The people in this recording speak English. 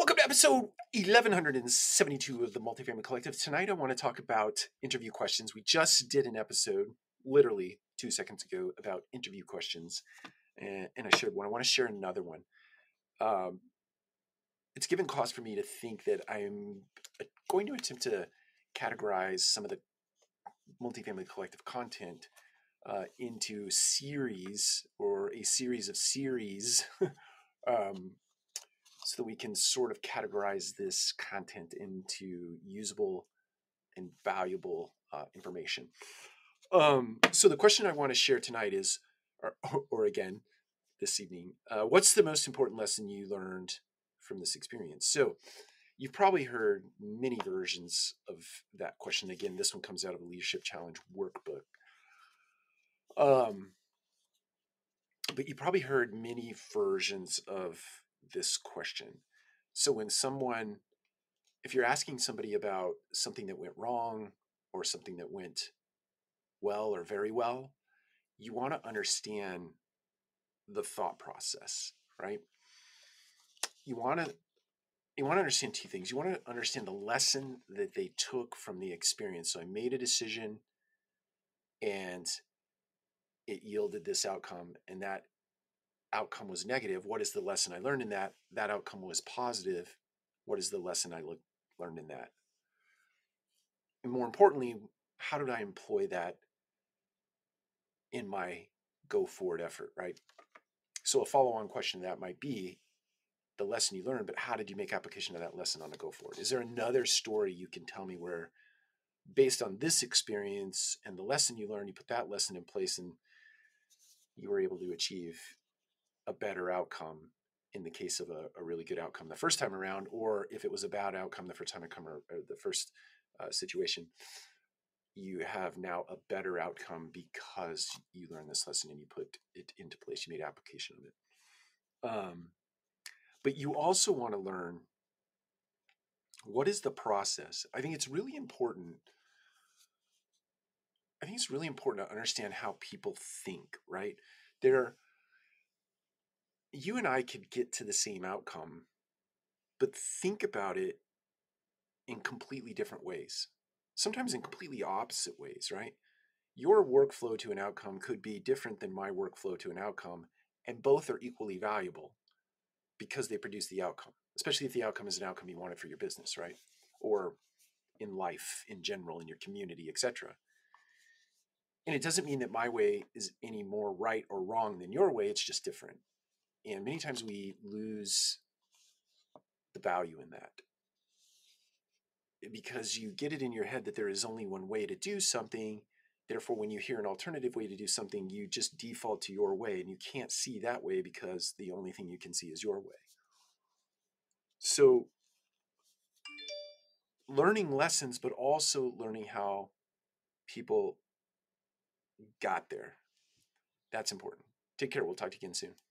Welcome to episode 1172 of the Multifamily Collective. Tonight I want to talk about interview questions. We just did an episode literally two seconds ago about interview questions, and, I shared one. I want to share another one. Um, it's given cause for me to think that I'm going to attempt to categorize some of the Multifamily Collective content uh, into series or a series of series. um, so that we can sort of categorize this content into usable and valuable uh, information. Um, so the question I want to share tonight is, or, or again, this evening, uh, what's the most important lesson you learned from this experience? So you've probably heard many versions of that question. Again, this one comes out of a Leadership Challenge workbook. Um, but you probably heard many versions of this question. So when someone, if you're asking somebody about something that went wrong or something that went well or very well, you want to understand the thought process, right? You want to you want to understand two things. You want to understand the lesson that they took from the experience. So I made a decision and it yielded this outcome and that outcome was negative, what is the lesson I learned in that? That outcome was positive. What is the lesson I learned in that? And more importantly, how did I employ that in my go forward effort, right? So a follow on question that might be the lesson you learned, but how did you make application of that lesson on the go forward? Is there another story you can tell me where, based on this experience and the lesson you learned, you put that lesson in place and you were able to achieve a better outcome in the case of a, a, really good outcome the first time around, or if it was a bad outcome the first time it come or, or the first uh, situation, you have now a better outcome because you learned this lesson and you put it into place. You made application of it. Um, but you also want to learn what is the process. I think it's really important. I think it's really important to understand how people think. Right there you and I could get to the same outcome, but think about it in completely different ways, sometimes in completely opposite ways, right? Your workflow to an outcome could be different than my workflow to an outcome, and both are equally valuable because they produce the outcome, especially if the outcome is an outcome you wanted for your business, right? Or in life in general, in your community, etc. And it doesn't mean that my way is any more right or wrong than your way, it's just different. And many times we lose the value in that because you get it in your head that there is only one way to do something. Therefore, when you hear an alternative way to do something, you just default to your way and you can't see that way because the only thing you can see is your way. So, learning lessons, but also learning how people got there. That's important. Take care. We'll talk to you again soon.